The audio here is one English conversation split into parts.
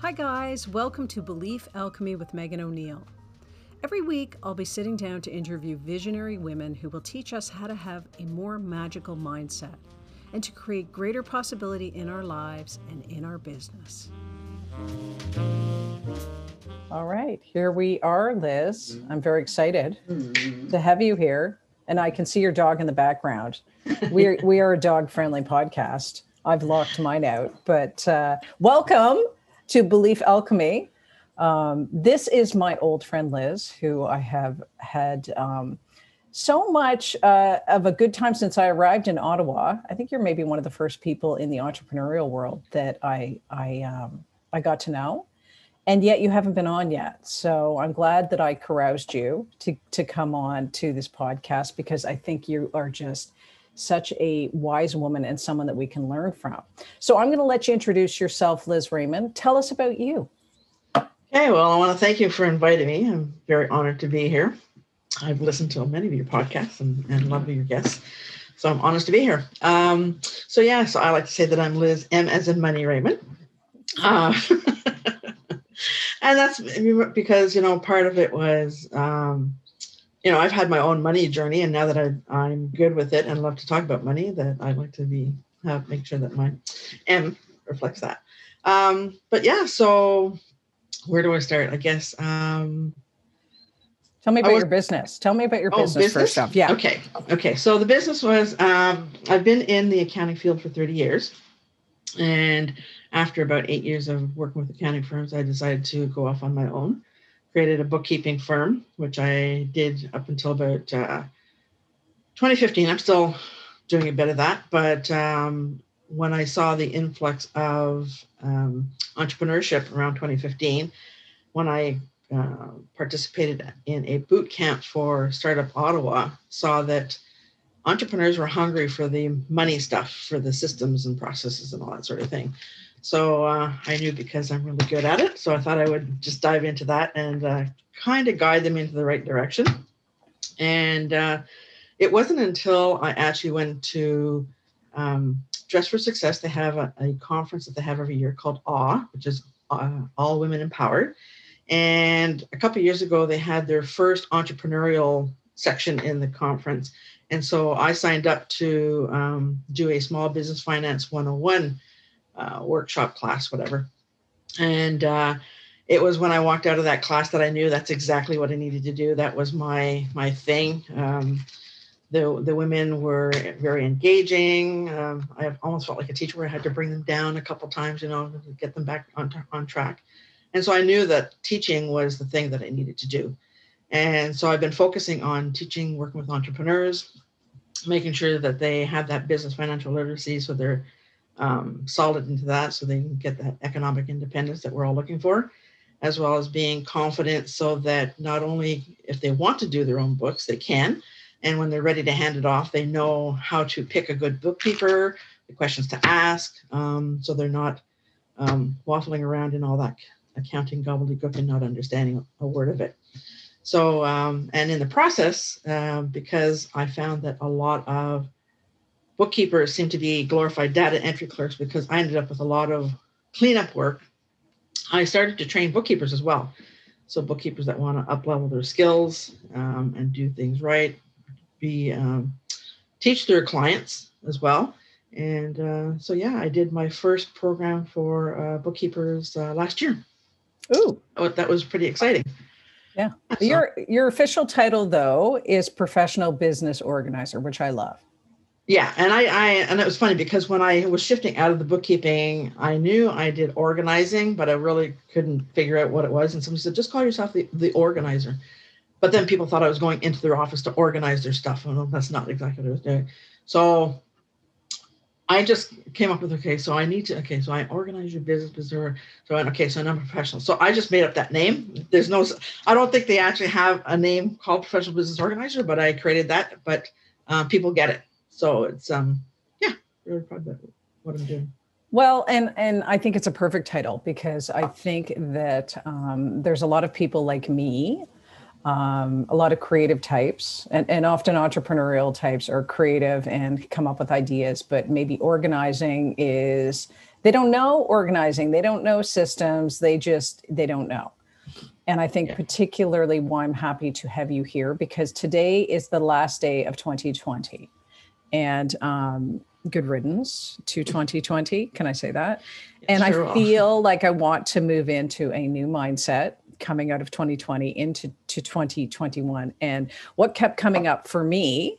Hi, guys. Welcome to Belief Alchemy with Megan O'Neill. Every week, I'll be sitting down to interview visionary women who will teach us how to have a more magical mindset and to create greater possibility in our lives and in our business. All right, here we are, Liz. I'm very excited to have you here, and I can see your dog in the background. We are, we are a dog friendly podcast. I've locked mine out, but uh, welcome to Belief Alchemy. Um, this is my old friend Liz, who I have had um, so much uh, of a good time since I arrived in Ottawa. I think you're maybe one of the first people in the entrepreneurial world that I I um, I got to know, and yet you haven't been on yet. So I'm glad that I caroused you to to come on to this podcast because I think you are just such a wise woman and someone that we can learn from. So I'm going to let you introduce yourself, Liz Raymond. Tell us about you. Okay, well, I want to thank you for inviting me. I'm very honored to be here. I've listened to many of your podcasts and, and love your guests. So I'm honored to be here. Um, so, yeah, so I like to say that I'm Liz M as in Money Raymond. Uh, and that's because, you know, part of it was, um, you know, I've had my own money journey, and now that I, I'm good with it and love to talk about money, that I like to be, have, make sure that my M reflects that. Um, but yeah, so where do I start? I guess. Um, Tell me about was, your business. Tell me about your oh, business, business, first off. Yeah. Okay. Okay. So the business was um, I've been in the accounting field for 30 years. And after about eight years of working with accounting firms, I decided to go off on my own. Created a bookkeeping firm, which I did up until about uh, 2015. I'm still doing a bit of that. But um, when I saw the influx of um, entrepreneurship around 2015, when I uh, participated in a boot camp for Startup Ottawa, saw that entrepreneurs were hungry for the money stuff, for the systems and processes and all that sort of thing. So uh, I knew because I'm really good at it. So I thought I would just dive into that and uh, kind of guide them into the right direction. And uh, it wasn't until I actually went to um, Dress for Success. They have a, a, conference that they have every year called AWE, which is uh, All Women Empowered. And a couple years ago, they had their first entrepreneurial section in the conference. And so I signed up to um, do a small business finance 101 uh, workshop class, whatever. And uh, it was when I walked out of that class that I knew that's exactly what I needed to do. That was my my thing. Um, the the women were very engaging. Um, I almost felt like a teacher where I had to bring them down a couple times, you know, to get them back on on track. And so I knew that teaching was the thing that I needed to do. And so I've been focusing on teaching, working with entrepreneurs, making sure that they have that business financial literacy so they're um, solid into that so they can get that economic independence that we're all looking for, as well as being confident so that not only if they want to do their own books, they can. And when they're ready to hand it off, they know how to pick a good bookkeeper, the questions to ask, um, so they're not um, waffling around in all that accounting gobbledygook and not understanding a word of it. So, um, and in the process, uh, because I found that a lot of bookkeepers seem to be glorified data entry clerks because I ended up with a lot of cleanup work, I started to train bookkeepers as well. So, bookkeepers that want to up level their skills um, and do things right, be um, teach their clients as well. And uh, so, yeah, I did my first program for uh, bookkeepers uh, last year. Ooh, oh, that was pretty exciting. Yeah. So, your your official title though is professional business organizer, which I love. Yeah, and I, I and it was funny because when I was shifting out of the bookkeeping, I knew I did organizing, but I really couldn't figure out what it was. And somebody said, "Just call yourself the, the organizer." But then people thought I was going into their office to organize their stuff. and that's not exactly what I was doing. So I just came up with okay, so I need to okay, so I organize your business. So I okay, so I'm a professional. So I just made up that name. There's no, I don't think they actually have a name called professional business organizer, but I created that. But uh, people get it, so it's um yeah, really proud of what I'm doing. Well, and and I think it's a perfect title because I think that um, there's a lot of people like me um, a lot of creative types and, and often entrepreneurial types are creative and come up with ideas but maybe organizing is they don't know organizing they don't know systems they just they don't know and i think yeah. particularly why i'm happy to have you here because today is the last day of 2020 and um, good riddance to 2020 can i say that? And sure i feel like i want to move into a new mindset coming out of 2020 into to 2021 and what kept coming up for me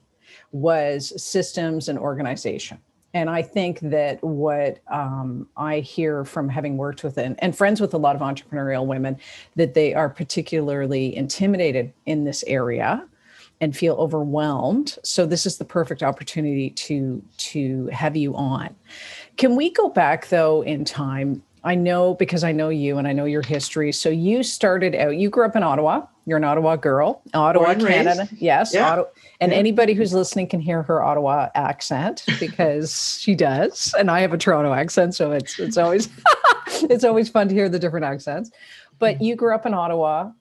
was systems and organization. And I think that what um, I hear from having worked with and, and friends with a lot of entrepreneurial women, that they are particularly intimidated in this area and feel overwhelmed. So this is the perfect opportunity to to have you on. Can we go back though in time? I know because I know you and I know your history. So you started out. You grew up in Ottawa. You're an Ottawa girl, Ottawa, Canada. Raised. Yes, yeah. Ottawa, and yeah. anybody who's listening can hear her Ottawa accent because she does, and I have a Toronto accent, so it's it's always it's always fun to hear the different accents. But you grew up in Ottawa.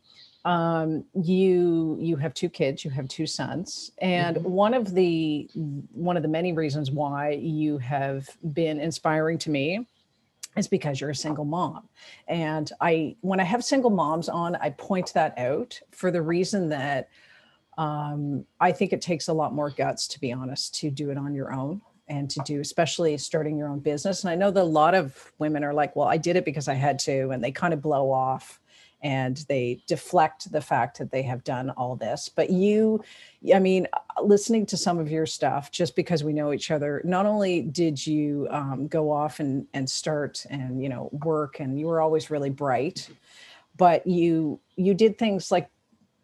Um, you you have two kids. You have two sons, and mm-hmm. one of the one of the many reasons why you have been inspiring to me is because you're a single mom. And I, when I have single moms on, I point that out for the reason that um, I think it takes a lot more guts, to be honest, to do it on your own and to do, especially starting your own business. And I know that a lot of women are like, well, I did it because I had to, and they kind of blow off and they deflect the fact that they have done all this. But you, I mean, listening to some of your stuff, just because we know each other, not only did you um, go off and, and start and, you know, work and you were always really bright, but you, you did things like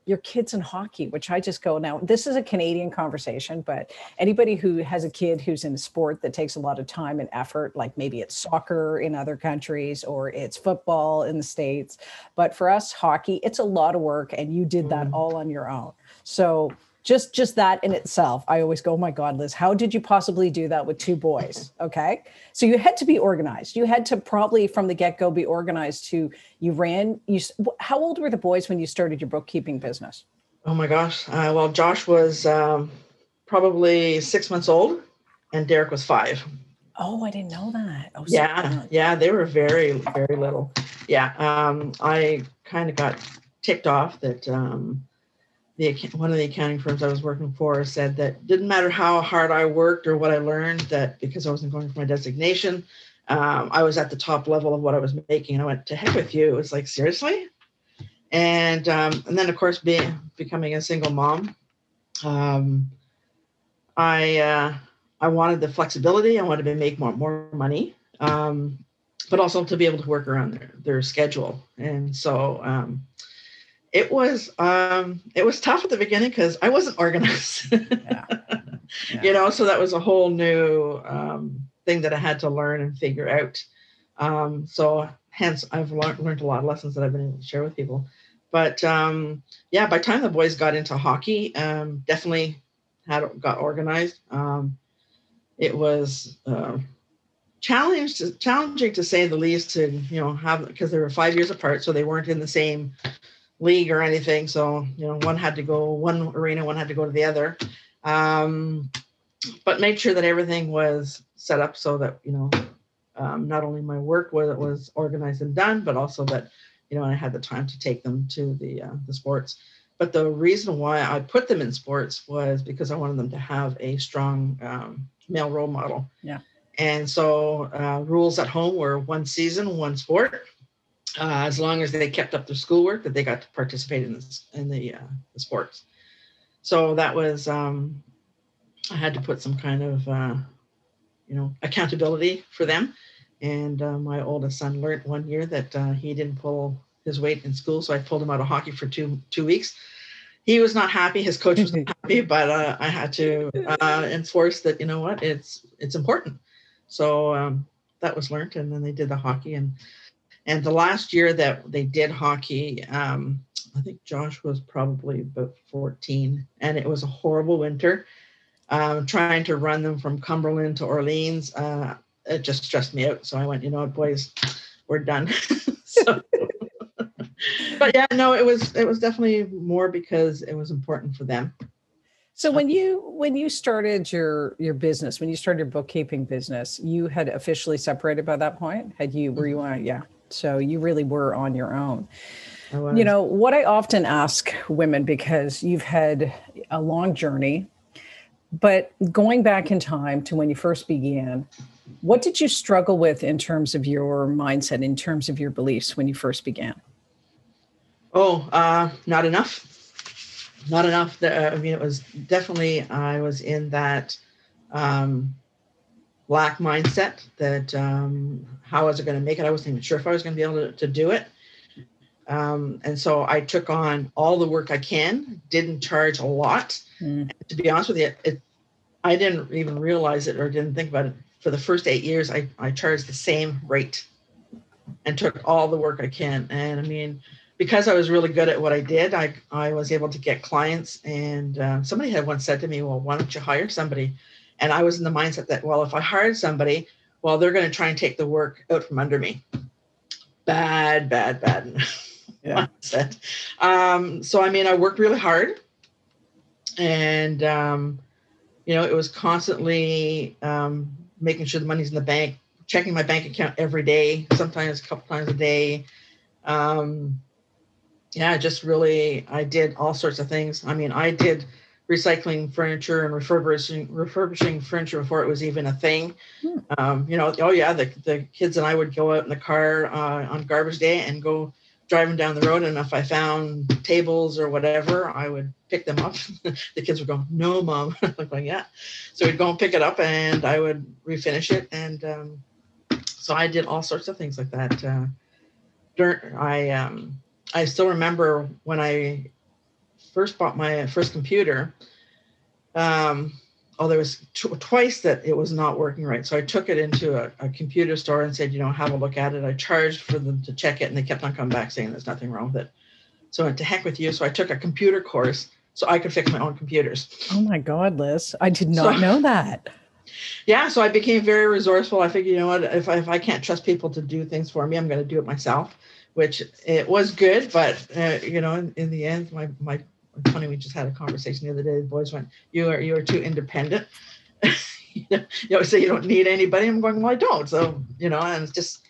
your kids in hockey, which I just go now. This is a Canadian conversation, but anybody who has a kid who's in a sport that takes a lot of time and effort, like maybe it's soccer in other countries or it's football in the States. But for us, hockey, it's a lot of work, and you did that mm. all on your own. So just just that in itself i always go oh my god liz how did you possibly do that with two boys? Okay? So you had to be organized. You had to probably from the get-go be organized to you ran you how old were the boys when you started your bookkeeping business? Oh my gosh uh, well josh was um, probably six months old and derek was five. Oh i didn't know that. Oh, yeah yeah they were very very little. Yeah um, i kind of got ticked off that um, the one of the accounting firms I was working for said that didn't matter how hard I worked or what I learned that because I wasn't going for my designation, um, I was at the top level of what I was making. And I went to heck with you. It was like seriously, and um, and then of course being becoming a single mom, um, I uh, I wanted the flexibility. I wanted to make more more money, um, but also to be able to work around their their schedule. And so um, it was um it was tough at the beginning because i wasn't organized yeah. Yeah. you know so that was a whole new um, thing that i had to learn and figure out um, so hence i've learned, learned a lot of lessons that i've been able to share with people but um, yeah by the time the boys got into hockey um, definitely had got organized um, it was uh, challenged challenging to say the least to you know have because they were five years apart so they weren't in the same league or anything. So, you know, one had to go one arena, one had to go to the other. Um, but made sure that everything was set up so that, you know, um, not only my work was, was organized and done, but also that, you know, I had the time to take them to the, uh, the sports. But the reason why I put them in sports was because I wanted them to have a strong um, male role model. Yeah. And so uh, rules at home were one season, one sport uh, as long as they kept up their schoolwork, that they got to participate in this in the, uh, the sports. So that was um, I had to put some kind of uh, you know accountability for them. And uh, my oldest son learned one year that uh, he didn't pull his weight in school, so I pulled him out of hockey for two two weeks. He was not happy. His coach was not happy, but uh, I had to enforce that. You know what? It's it's important. So um, that was learned, and then they did the hockey and and the last year that they did hockey, um, I think Josh was probably about 14, and it was a horrible winter. Um, trying to run them from Cumberland to Orleans, uh, it just stressed me out. So I went, you know what, boys, we're done. so, but yeah, no, it was it was definitely more because it was important for them. So when you when you started your your business, when you started your bookkeeping business, you had officially separated by that point. Had you were you on? Yeah. So you really were on your own. You know what I often ask women because you've had a long journey, but going back in time to when you first began, what did you struggle with in terms of your mindset, in terms of your beliefs when you first began? Oh, uh, not enough. Not enough. I mean, it was definitely, I was in that um, black mindset that um, how was I going to make it? I wasn't even sure if I was going to be able to, to do it. Um, and so I took on all the work I can, didn't charge a lot. Mm. To be honest with you, it, I didn't even realize it or didn't think about it. For the first eight years, I, I charged the same rate and took all the work I can. And I mean, because I was really good at what I did, I, I was able to get clients. And uh, somebody had once said to me, Well, why don't you hire somebody? And I was in the mindset that, well, if I hired somebody, well, they're going to try and take the work out from under me. Bad, bad, bad yeah. mindset. Um, so, I mean, I worked really hard. And, um, you know, it was constantly um, making sure the money's in the bank, checking my bank account every day, sometimes a couple times a day. Um, yeah, just really, I did all sorts of things. I mean, I did recycling furniture and refurbishing refurbishing furniture before it was even a thing. Hmm. Um, you know, oh yeah, the, the kids and I would go out in the car uh, on garbage day and go driving down the road, and if I found tables or whatever, I would pick them up. the kids would go, "No, mom." I'm like, "Yeah." So we'd go and pick it up, and I would refinish it, and um, so I did all sorts of things like that. Uh, during, I um, I still remember when I first bought my first computer. Um, oh, there was t- twice that it was not working right. So I took it into a, a, computer store and said, you know, have a look at it. I charged for them to check it, and they kept on coming back saying there's nothing wrong with it. So I went to heck with you. So I took a computer course so I could fix my own computers. Oh my God, Liz, I did not so, know that. Yeah, so I became very resourceful. I figured, you know what, if I, if I can't trust people to do things for me, I'm going to do it myself. Which it was good, but uh, you know, in, in the end, my my funny we just had a conversation the other day the boys went you are you are too independent. You know so you don't need anybody. I'm going well i don't. So you know and it's just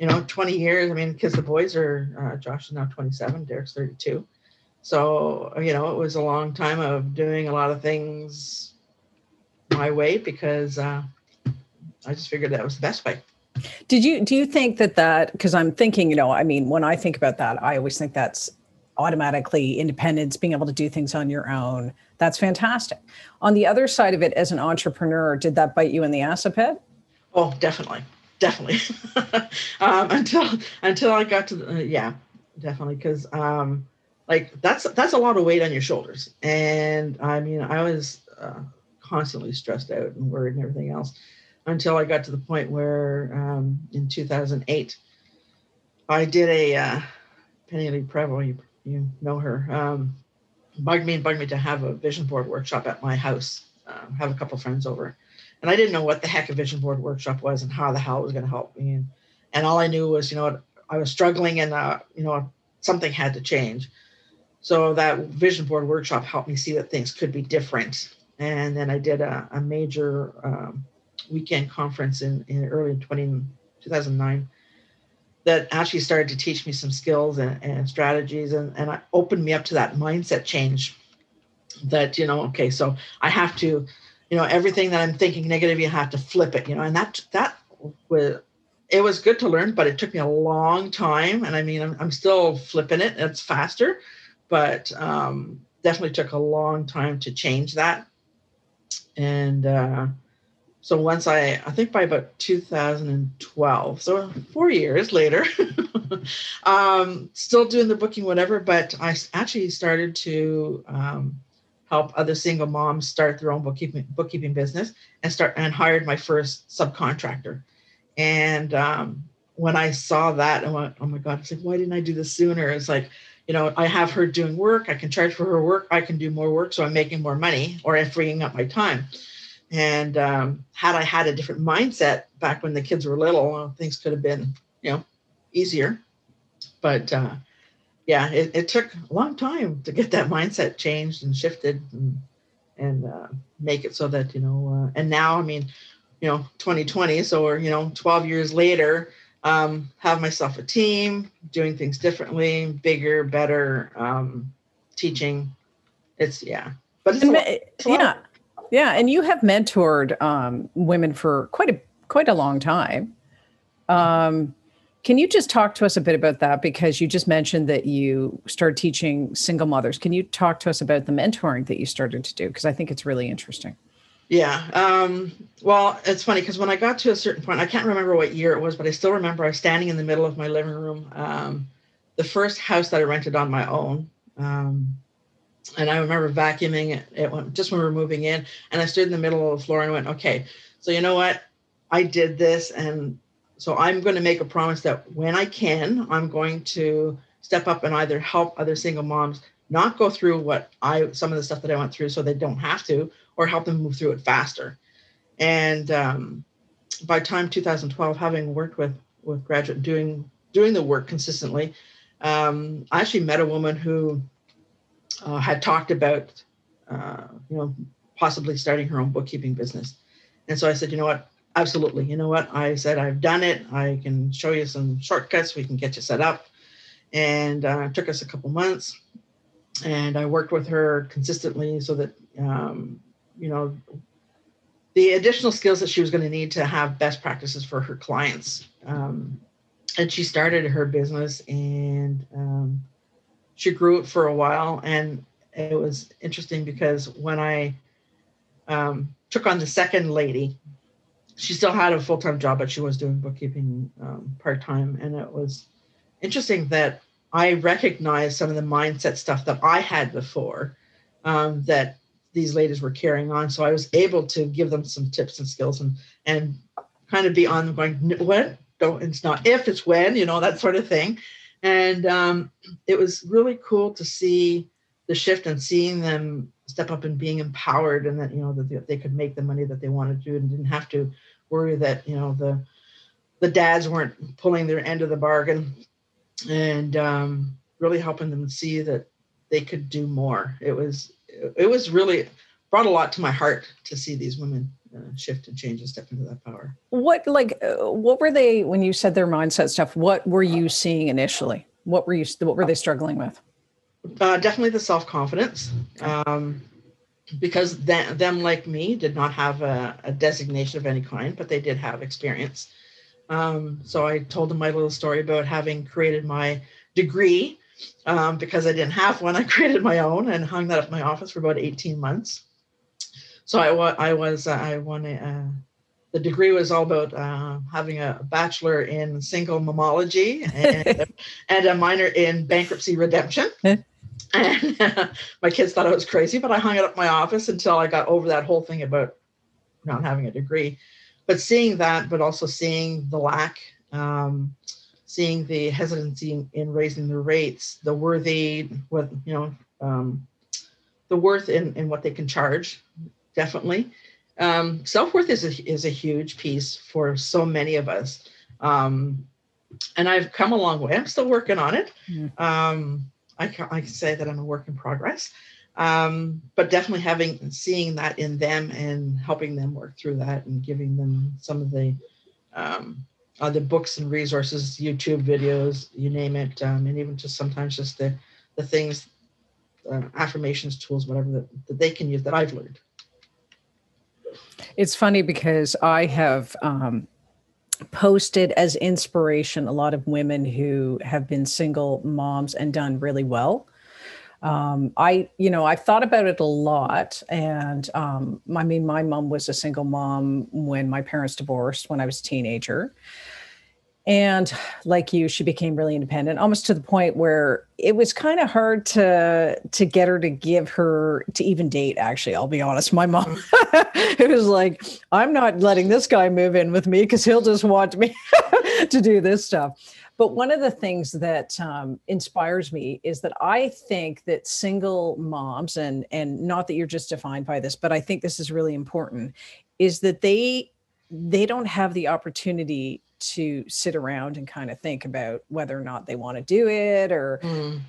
you know 20 years i mean because the boys are uh, josh is now 27 derek's 32 so you know it was a long time of doing a lot of things my way because uh, i just figured that was the best way. Did you do you think that that because i'm thinking you know i mean when i think about that i always think that's automatically independence, being able to do things on your own. That's fantastic. On the other side of it, as an entrepreneur, did that bite you in the ass a bit? Oh, definitely, definitely. um, until until I got to the, uh, yeah, definitely because um, like that's that's a lot of weight on your shoulders, and I mean I was uh, constantly stressed out and worried and everything else until I got to the point where um, in 2008 I did a uh, Penny Lee Prevost you know her, um, bugged me and bugged me to have a vision board workshop at my house, uh, have a couple friends over. And I didn't know what the heck a vision board workshop was and how the hell it was going to help me. And, and all I knew was, you know, I was struggling and, uh, you know, something had to change. So that vision board workshop helped me see that things could be different. And then I did a, a major um, weekend conference in, in early 20, 2009 that actually started to teach me some skills and, and strategies and, and I opened me up to that mindset change that, you know, okay, so I have to, you know, everything that I'm thinking negative, you have to flip it, you know, and that, that was, it was good to learn, but it took me a long time. And I mean, I'm, I'm still flipping it. It's faster, but um, definitely took a long time to change that. And, uh, so once I, I think by about 2012, so four years later, um, still doing the booking, whatever, but I actually started to um, help other single moms start their own bookkeeping bookkeeping business and start and hired my first subcontractor. And um, when I saw that, I went, oh my God, it's like, why didn't I do this sooner? It's like, you know, I have her doing work, I can charge for her work, I can do more work, so I'm making more money or I'm freeing up my time. And um, had I had a different mindset back when the kids were little, well, things could have been, you know, easier. But uh, yeah, it, it, took a long time to get that mindset changed and shifted. And, and uh, make it so that you know uh, and now i mean you know 2020 so we're you know 12 years later um, have myself a team doing things differently bigger better um, teaching it's yeah but it's, And a it's a lot of yeah, and you have mentored um, women for quite a quite a long time. Um, can you just talk to us a bit about that? Because you just mentioned that you started teaching single mothers. Can you talk to us about the mentoring that you started to do? Because I think it's really interesting. Yeah. Um, well, it's funny because when I got to a certain point, I can't remember what year it was, but I still remember I was standing in the middle of my living room, um, the first house that I rented on my own. Um, and I remember vacuuming it, just when we were moving in, and I stood in the middle of the floor and went, okay, so you know what? I did this. And so I'm going to make a promise that when I can, I'm going to step up and either help other single moms not go through what I, some of the stuff that I went through so they don't have to, or help them move through it faster. And um, by time 2012, having worked with with graduate doing doing the work consistently, um, I actually met a woman who uh, had talked about uh, you know possibly starting her own bookkeeping business. And so I said, you know what, absolutely. You know what, I said I've done it. I can show you some shortcuts. We can get you set up. And uh, it took us a couple months and I worked with her consistently so that um, you know the additional skills that she was going to need to have best practices for her clients. Um, and she started her business and um, she grew it for a while. And it was interesting because when I um, took on the second lady, she still had a full time job, but she was doing bookkeeping um, part time. And it was interesting that I recognized some of the mindset stuff that I had before um, that these ladies were carrying on. So I was able to give them some tips and skills and and kind of be on going "N- what don't it's not if it's when you know that sort of thing. And um, it was really cool to see the shift and seeing them step up and being empowered and that you know that they, could make the money that they wanted to and didn't have to worry that you know the the dads weren't pulling their end of the bargain and um, really helping them see that they could do more. It was it was really brought a lot to my heart to see these women uh, shift and change and step into that power. What like uh, what were they when you said their mindset stuff? What were you seeing initially? What were you what were they struggling with? Uh, definitely the self confidence, um, because th- them like me did not have a, a designation of any kind, but they did have experience. Um, so I told them my little story about having created my degree um, because I didn't have one. I created my own and hung that up in my office for about 18 months. So I, wa- I was, uh, I won uh, the degree was all about uh, having a bachelor in single mammology and, and a minor in bankruptcy redemption. And my kids thought I was crazy, but I hung it up in my office until I got over that whole thing about not having a degree. But seeing that, but also seeing the lack, um, seeing the hesitancy in, in raising the rates, the worthy, what you know, um, the worth in, in what they can charge, definitely. Um, Self worth is a, is a huge piece for so many of us. Um, and I've come a long way. I'm still working on it. Mm. Um, I can, I can say that I'm a work in progress, um, but definitely having seeing that in them and helping them work through that and giving them some of the um, other books and resources, YouTube videos, you name it, um, and even just sometimes just the the things, uh, affirmations, tools, whatever that, that they can use that I've learned. It's funny because I have um, posted as inspiration a lot of women who have been single moms and done really well. Um, I, you know, I've thought about it a lot. And um, I mean, my mom was a single mom when my parents divorced when I was a teenager. And like you, she became really independent, almost to the point where it was kind of hard to to get her to give her to even date. Actually, I'll be honest, my mom it was like, I'm not letting this guy move in with me because he'll just want me to do this stuff. But one of the things that um, inspires me is that I think that single moms, and and not that you're just defined by this, but I think this is really important, is that they they don't have the opportunity to sit around and kind of think about whether or not they want to do it or Mm.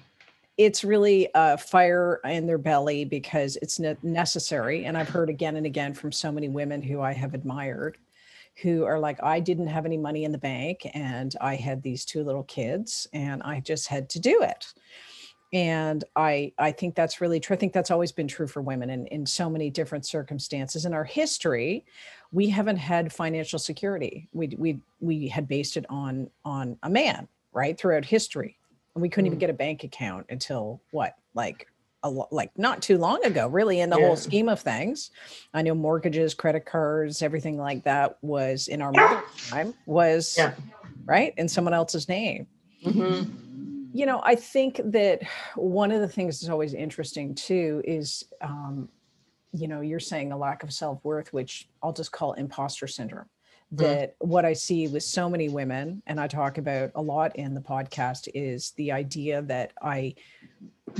it's really a fire in their belly because it's necessary. And I've heard again and again from so many women who I have admired who are like, I didn't have any money in the bank and I had these two little kids and I just had to do it. And I, I think that's really true. I think that's always been true for women in, in so many different circumstances. In our history, we haven't had financial security. We, we, we had based it on, on a man, right, throughout history. And we couldn't mm. even get a bank account until what, like a like not too long ago, really, in the yeah. whole scheme of things. I know mortgages, credit cards, everything like that was in our time was yeah. right in someone else's name. Mm-hmm. You know, I think that one of the things that's always interesting too is, um, you know, you're saying a lack of self worth, which I'll just call imposter syndrome. Mm. That mm. what I see with so many women, and I talk about a lot in the podcast, is the idea that I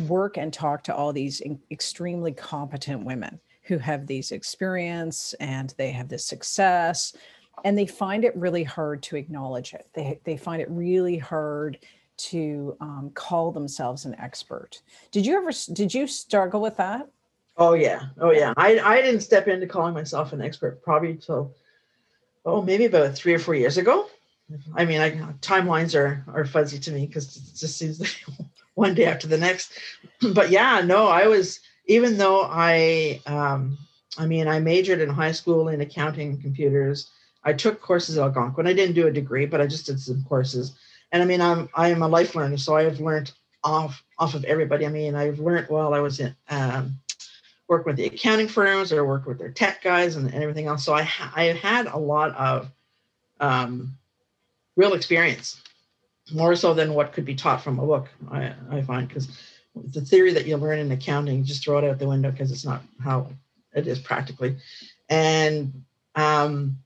work and talk to all these extremely competent women who have these experience and they have this success and they find it really hard to acknowledge it they, they find it really hard to um, call themselves an expert did you ever did you struggle with that oh yeah oh yeah i, I didn't step into calling myself an expert probably till oh maybe about three or four years ago i mean I, timelines are are fuzzy to me because it just seems like one day after the next. But yeah, no, I was even though I um, I mean I majored in high school in accounting and computers. I took courses at Algonquin. I didn't do a degree, but I just did some courses. And I mean I'm I am a life learner, so I have learned off off of everybody. I mean I've learned while I was in um, work with the accounting firms or work with their tech guys and, and everything else. So I I had a lot of um, real experience more so than what could be taught from a book, I, I find, because the theory that you learn in accounting, just throw it out the window because it's not how it is practically. And um,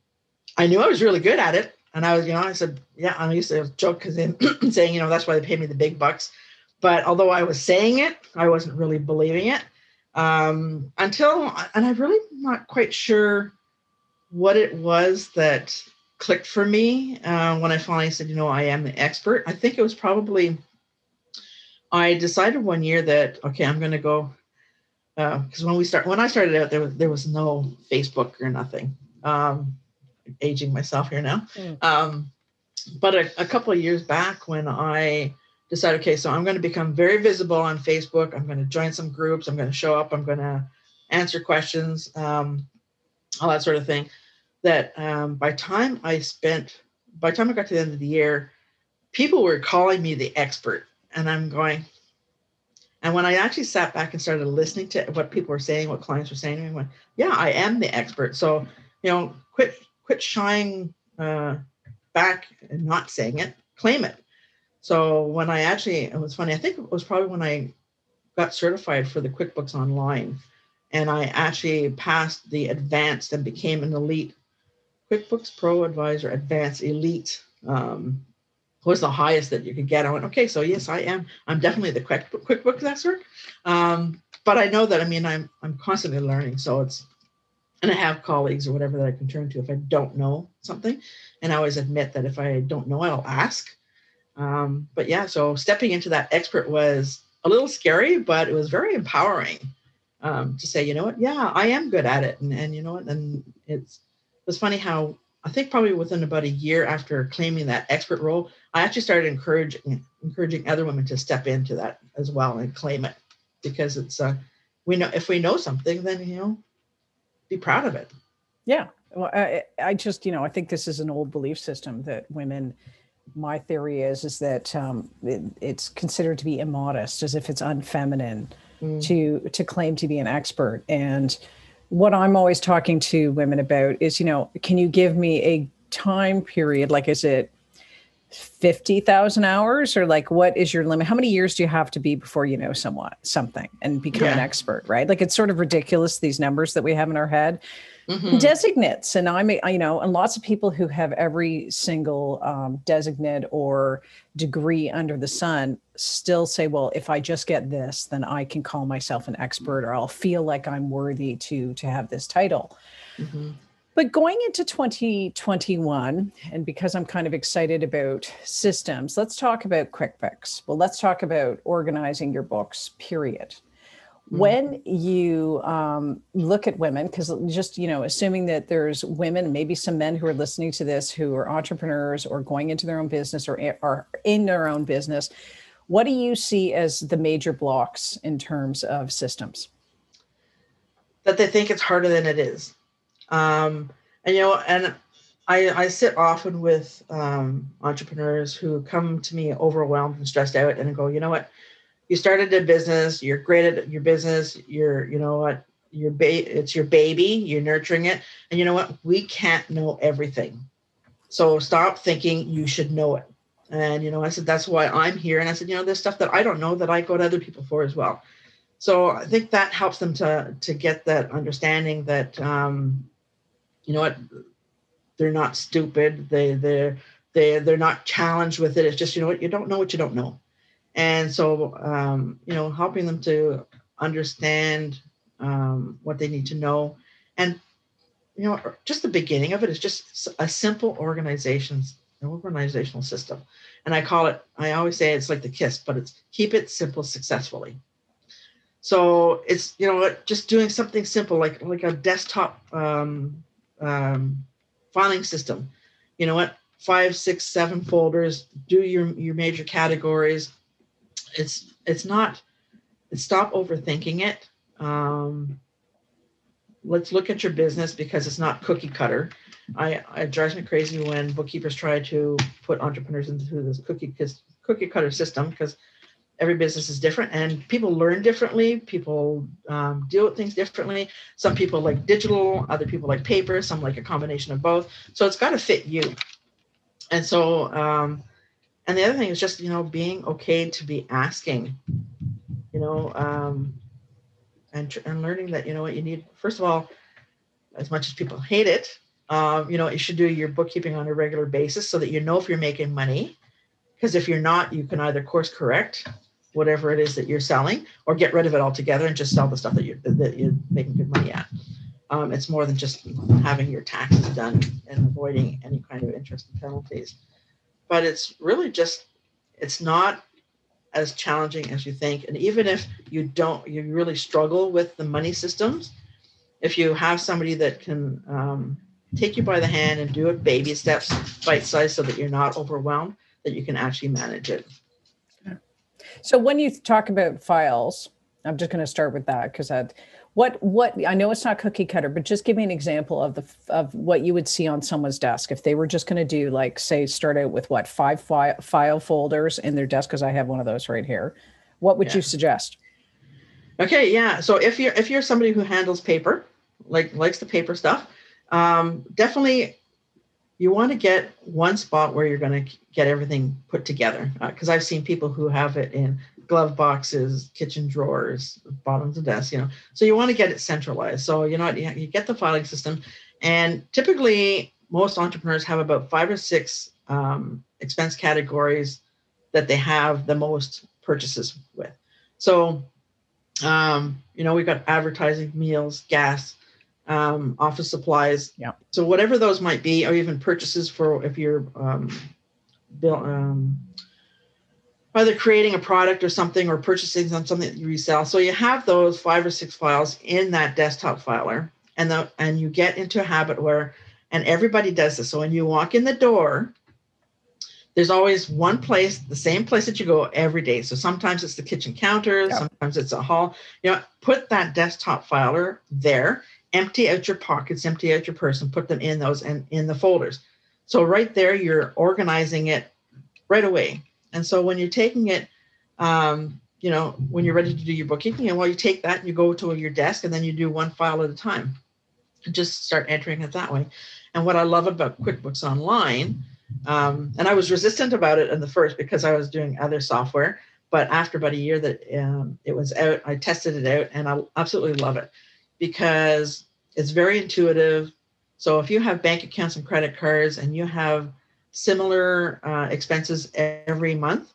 I knew I was really good at it. And I was, you know, I said, yeah, I used to joke because saying, you know, that's why they pay me the big bucks. But although I was saying it, I wasn't really believing it um, until, and I'm really not quite sure what it was that clicked for me uh, when I finally said, you know, I am the expert. I think it was probably, I decided one year that, okay, I'm going to go, because uh, when we start, when I started out, there was, there was no Facebook or nothing. Um, aging myself here now. Mm. Um, but a, a couple of years back when I decided, okay, so I'm going to become very visible on Facebook. I'm going to join some groups. I'm going to show up. I'm going to answer questions, um, all that sort of thing that um, by time I spent, by time I got to the end of the year, people were calling me the expert. And I'm going, and when I actually sat back and started listening to what people were saying, what clients were saying, I went, yeah, I am the expert. So, you know, quit, quit shying uh, back and not saying it, claim it. So when I actually, it was funny, I think it was probably when I got certified for the QuickBooks Online and I actually passed the advanced and became an elite QuickBooks Pro Advisor Advanced Elite um, was the highest that you could get. I went, okay, so yes, I am. I'm definitely the Quick, QuickBooks expert. Um, but I know that, I mean, I'm, I'm constantly learning. So it's, and I have colleagues or whatever that I can turn to if I don't know something. And I always admit that if I don't know, I'll ask. Um, but yeah, so stepping into that expert was a little scary, but it was very empowering um, to say, you know what, yeah, I am good at it. And, and you know what, and it's, was funny how I think probably within about a year after claiming that expert role, I actually started encouraging encouraging other women to step into that as well and claim it because it's uh we know if we know something then you know be proud of it. Yeah. Well, I, I just you know I think this is an old belief system that women. My theory is is that um, it, it's considered to be immodest, as if it's unfeminine mm. to to claim to be an expert and what I'm always talking to women about is, you know, can you give me a time period? Like, is it 50,000 hours or like, what is your limit? How many years do you have to be before you know somewhat something and become yeah. an expert, right? Like, it's sort of ridiculous, these numbers that we have in our head mm-hmm. designates. And I'm, you know, and lots of people who have every single um, designate or degree under the sun still say, well, if I just get this, then I can call myself an expert or I'll feel like I'm worthy to to have this title. Mm-hmm. But going into 2021, and because I'm kind of excited about systems, let's talk about QuickBooks. Well, let's talk about organizing your books, period. Mm-hmm. When you um, look at women, because just, you know, assuming that there's women, maybe some men who are listening to this who are entrepreneurs or going into their own business or are in their own business, what do you see as the major blocks in terms of systems? That they think it's harder than it is um, and you know, and I, I sit often with um, entrepreneurs who come to me overwhelmed and stressed out and go, you know what, you started a business, you're great at your business, you're, you know what, your ba- it's your baby, you're nurturing it, and you know what, we can't know everything. So stop thinking you should know it. And you know, I said that's why I'm here. And I said, you know, there's stuff that I don't know that I go to other people for as well. So I think that helps them to to get that understanding that um, you know what they're not stupid they they're they they're not challenged with it it's just you know what you don't know what you don't know and so um, you know helping them to understand um, what they need to know and you know just the beginning of it is just a simple organizations organizational system and i call it i always say it's like the kiss but it's keep it simple successfully so it's you know just doing something simple like like a desktop um, um, filing system. You know what? Five, six, seven folders. Do your your major categories. It's it's not. Stop overthinking it. Um, let's look at your business because it's not cookie cutter. I it drives me crazy when bookkeepers try to put entrepreneurs into this cookie cookie cutter system because every business is different and people learn differently people um, deal with things differently some people like digital other people like paper some like a combination of both so it's got to fit you and so um, and the other thing is just you know being okay to be asking you know um, and, and learning that you know what you need first of all as much as people hate it um, you know you should do your bookkeeping on a regular basis so that you know if you're making money. Because if you're not you can either course correct whatever it is that you're selling or get rid of it altogether and just sell the stuff that you're that you're making good money at. Um, it's more than just having your taxes done and avoiding any kind of interest and penalties but it's really just it's not as challenging as you think. And even if you don't you really struggle with the money systems if you have somebody that can um, take you by the hand and do it baby steps bite size so that you're not overwhelmed that you can actually manage it. So when you talk about files, I'm just going to start with that because that what what I know it's not cookie cutter, but just give me an example of the of what you would see on someone's desk if they were just going to do like say start out with what five file, file folders in their desk because I have one of those right here. What would yeah. you suggest? Okay, yeah. So if you're if you're somebody who handles paper, like likes the paper stuff, um, definitely you want to get one spot where you're going to get everything put together because uh, i've seen people who have it in glove boxes kitchen drawers bottoms of desks you know so you want to get it centralized so you know you get the filing system and typically most entrepreneurs have about five or six um, expense categories that they have the most purchases with so um, you know we've got advertising meals gas um, office supplies. Yeah. So whatever those might be, or even purchases for if you're um, bill, um, either creating a product or something or purchasing on something that you resell. So you have those five or six files in that desktop filer, and the and you get into a habit where, and everybody does this. So when you walk in the door, there's always one place, the same place that you go every day. So sometimes it's the kitchen counter, yeah. sometimes it's a hall. You know, put that desktop filer there empty out your pockets, empty out your purse, and put them in those and in the folders. So right there, you're organizing it right away. And so when you're taking it, um, you know, when you're ready to do your bookkeeping, and well, you take that and you go to your desk, and then you do one file at a time, just start entering it that way. And what I love about QuickBooks Online, um, and I was resistant about it in the first because I was doing other software, but after about a year that um, it was out, I tested it out, and I absolutely love it because it's very intuitive. So if you have bank accounts and credit cards and you have similar uh, expenses every month,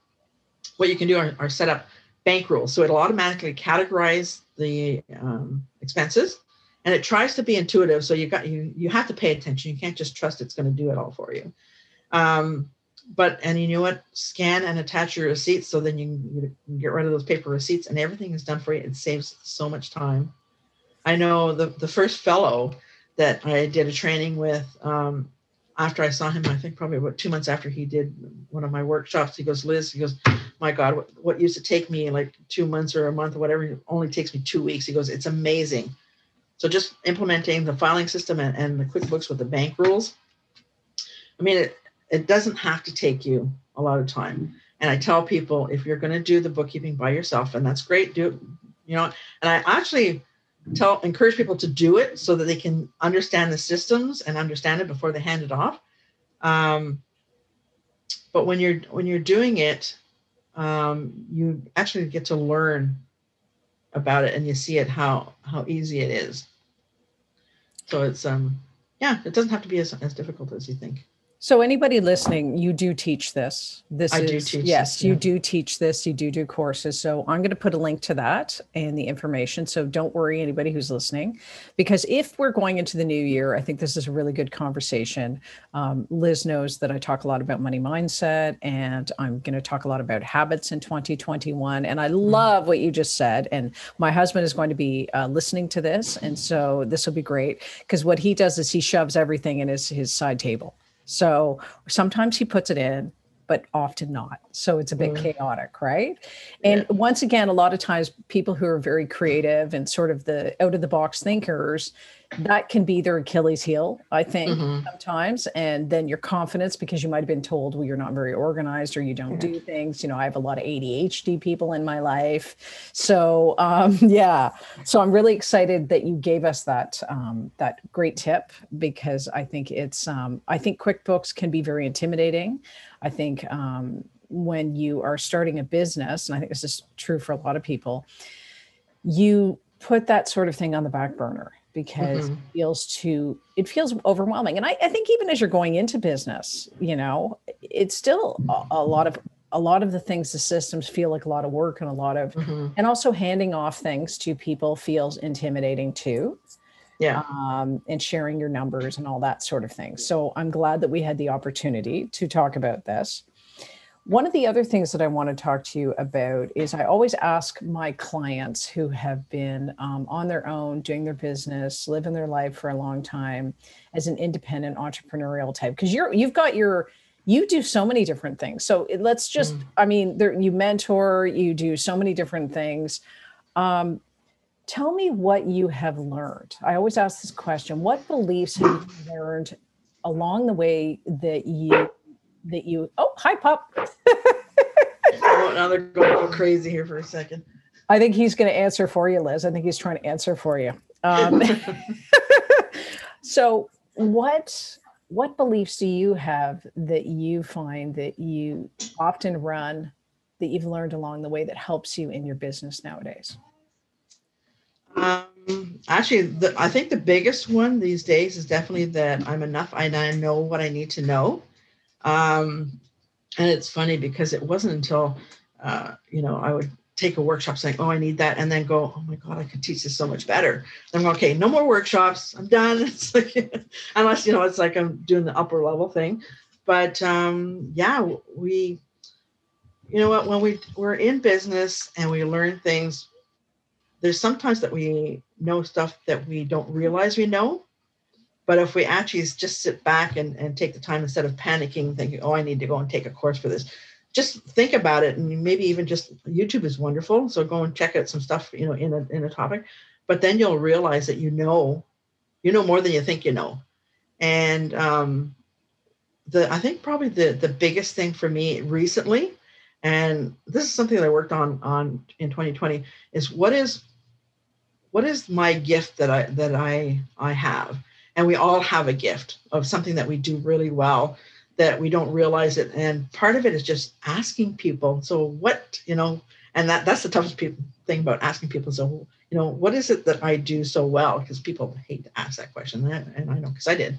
what you can do are, are, set up bank rules. So it'll automatically categorize the um, expenses and it tries to be intuitive. So you got you you have to pay attention. You can't just trust it's going to do it all for you. Um, but and you know what? Scan and attach your receipts so then you can, you get rid of those paper receipts and everything is done for you. It saves so much time. I know the the first fellow that I did a training with. Um, after I saw him, I think probably about two months after he did one of my workshops, he goes, Liz, he goes, my God, what, what used to take me like two months or a month or whatever, only takes me two weeks. He goes, it's amazing. So just implementing the filing system and, and the QuickBooks with the bank rules. I mean, it, it doesn't have to take you a lot of time. And I tell people if you're going to do the bookkeeping by yourself, and that's great, do you know, and I actually tell encourage people to do it so that they can understand the systems and understand it before they hand it off. Um, but when you're when you're doing it, um, you actually get to learn about it and you see it how how easy it is. So it's um yeah, it doesn't have to be as, as difficult as you think. So anybody listening, you do teach this. This I is do teach yes, this, you yeah. do teach this. You do do courses. So I'm going to put a link to that and the information. So don't worry, anybody who's listening, because if we're going into the new year, I think this is a really good conversation. Um, Liz knows that I talk a lot about money mindset, and I'm going to talk a lot about habits in 2021. And I love what you just said. And my husband is going to be uh, listening to this, and so this will be great because what he does is he shoves everything in his his side table. So sometimes he puts it in, but often not. So it's a bit Mm. chaotic, right? And once again, a lot of times people who are very creative and sort of the out of the box thinkers, that can be their Achilles heel, I think, Mhm. sometimes. And then your confidence, because you might have been told, well, you're not very organized or you don't do things. You know, I have a lot of ADHD people in my life. So um, yeah. So I'm really excited that you gave us that um, that great tip because I think it's um, I think QuickBooks can be very intimidating. I think um, when you are starting a business, and I think this is true for a lot of people, you put that sort of thing on the back burner because Mhm. it feels too it feels overwhelming and I, I think even as you're going into business you know it's still a, a lot of a lot of the things the systems feel like a lot of work and a lot of Mhm. and also handing off things to people feels intimidating too Yeah. um, and sharing your numbers and all that sort of thing. So I'm glad that we had the opportunity to talk about this. One of the other things that I want to talk to you about is I always ask my clients who have been um, on their own, doing their business, living their life for a long time as an independent entrepreneurial type, because you're you've got your you do so many different things. So let's just, I mean, there, you mentor, you do so many different things. Um, tell me what you have learned. I always ask this question: What beliefs have you learned along the way that you that you? Oh, hi, pup. Oh, now they're going to go crazy here for a second. I think he's going to answer for you, Liz. I think he's trying to answer for you. Um, so, what what beliefs do you have that you find that you often run that you've learned along the way that helps you in your business nowadays? Um, actually, the, I think the biggest one these days is definitely that I'm enough and I know what I need to know. Um, and it's funny because it wasn't until, uh, you know, I would take a workshop saying, oh, I need that. And then go, oh my God, I could teach this so much better. I'm okay, no more workshops. I'm done. It's like, unless, you know, it's like I'm doing the upper level thing. But um, yeah, we, you know what, when we, we're in business and we learn things, there's sometimes that we know stuff that we don't realize we know. But if we actually just sit back and, and take the time instead of panicking, thinking, oh, I need to go and take a course for this, just think about it. And maybe even just YouTube is wonderful. So go and check out some stuff, you know, in a, in a topic. But then you'll realize that you know, you know more than you think you know. And um, the I think probably the the biggest thing for me recently, and this is something that I worked on on in 2020, is what is what is my gift that I that I I have? And we all have a gift of something that we do really well that we don't realize it. And part of it is just asking people. So what, you know, and that that's the toughest thing about asking people. So, you know, what is it that I do so well? Because people hate to ask that question. And I, and I know because I did.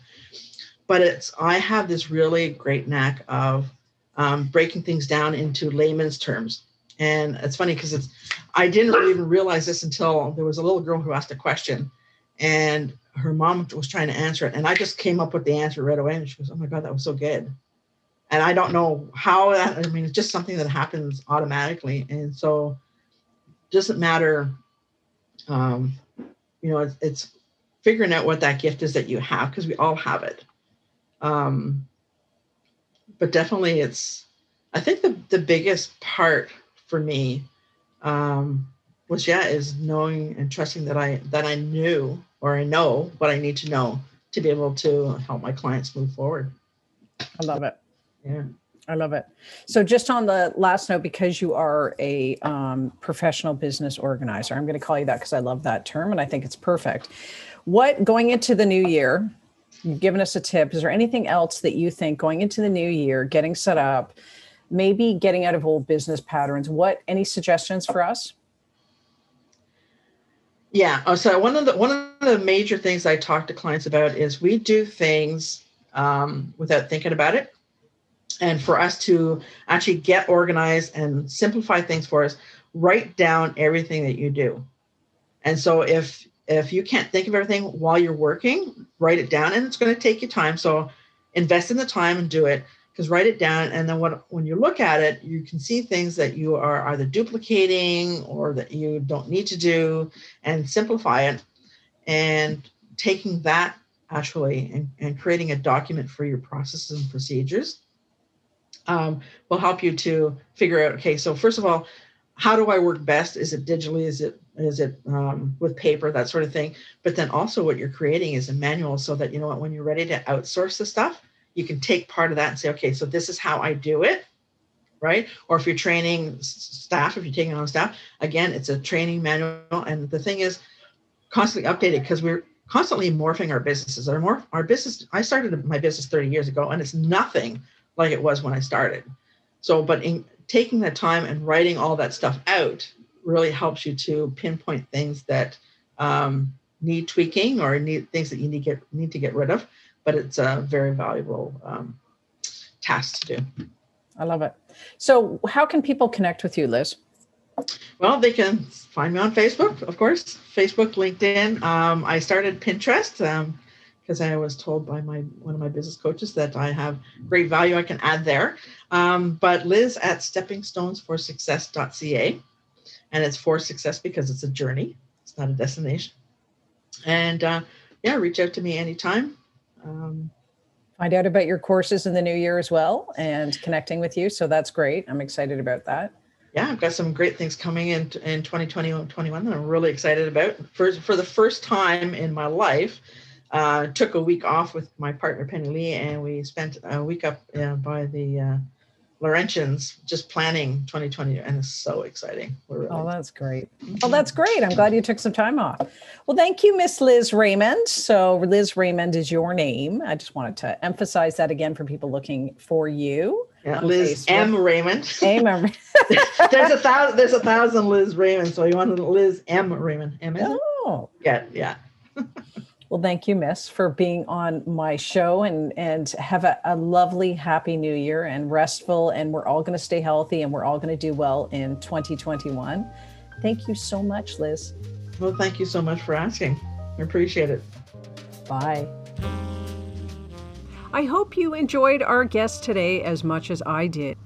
But it's I have this really great knack of um, breaking things down into layman's terms. And it's funny because it's I didn't even realize this until there was a little girl who asked a question. and her mom was trying to answer it, and I just came up with the answer right away, and she goes, "Oh my god, that was so good." And I don't know how that. I mean, it's just something that happens automatically, and so doesn't matter. Um, you know, it's, it's figuring out what that gift is that you have because we all have it. Um, but definitely, it's. I think the the biggest part for me um, was yeah is knowing and trusting that I that I knew or I know what I need to know to be able to help my clients move forward. I love it. Yeah. I love it. So, just on the last note, because you are a um, professional business organizer, I'm going to call you that because I love that term and I think it's perfect. What going into the new year, you've given us a tip. Is there anything else that you think going into the new year, getting set up, maybe getting out of old business patterns? What any suggestions for us? Yeah. Oh, so one of the one of the major things I talk to clients about is we do things um, without thinking about it, and for us to actually get organized and simplify things for us, write down everything that you do. And so if if you can't think of everything while you're working, write it down, and it's going to take you time. So invest in the time and do it because write it down and then what, when you look at it you can see things that you are either duplicating or that you don't need to do and simplify it and taking that actually and, and creating a document for your processes and procedures um, will help you to figure out okay so first of all how do i work best? Is it digitally? Is it is it um, with paper? That sort of thing. But then also what you're creating is a manual so that you know what when you're ready to outsource the stuff you can take part of that and say, okay, so this is how I do it, right? Or if you're training staff, if you're taking on staff, again, it's a training manual. And the thing is, constantly updated because we're constantly morphing our businesses. Our more our business. I started my business 30 years ago, and it's nothing like it was when I started. So, but in taking the time and writing all that stuff out really helps you to pinpoint things that um, need tweaking or need things that you need get need to get rid of but it's a very valuable um, task to do. I love it. So, how can people connect with you, Liz? Well, they can find me on Facebook, of course, Facebook, LinkedIn. Um, I started Pinterest because um, I was told by my one of my business coaches that I have great value I can add there. Um, but Liz at steppingstonesforsuccess.ca, and it's for success because it's a journey, it's not a destination. And uh, yeah, reach out to me anytime. Um, Find out about your courses in the new year as well and connecting with you. So that's great. I'm excited about that. Yeah, I've got some great things coming in in 2020 21 that I'm really excited about. For, for the first time in my life, uh, took a week off with my partner Penny Lee, and we spent a week up uh, by the uh, Laurentians just planning 2020 and it's so exciting. Really oh, that's great. Oh, that's great. I'm glad you took some time off. Well, thank you, Miss Liz Raymond. So Liz Raymond is your name. I just wanted to emphasize that again for people looking for you. Yeah, Liz Facebook. M. Raymond. M. there's a thousand. There's a thousand Liz Raymond. So you wanted Liz M. Raymond. M. Oh, yeah, yeah. Well, thank you, Miss, for being on my show and and have a, a lovely, happy new year and restful. And we're all going to stay healthy and we're all going to do well in 2021. Thank you so much, Liz. Well, thank you so much for asking. I appreciate it. Bye. I hope you enjoyed our guest today as much as I did.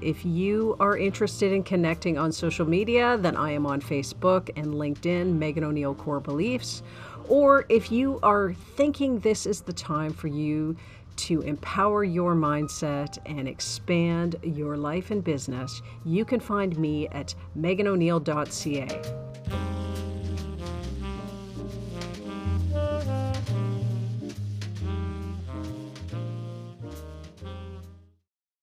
If you are interested in connecting on social media, then I am on Facebook and LinkedIn, Megan O'Neill Core Beliefs or if you are thinking this is the time for you to empower your mindset and expand your life and business, you can find me at meganoneil.ca.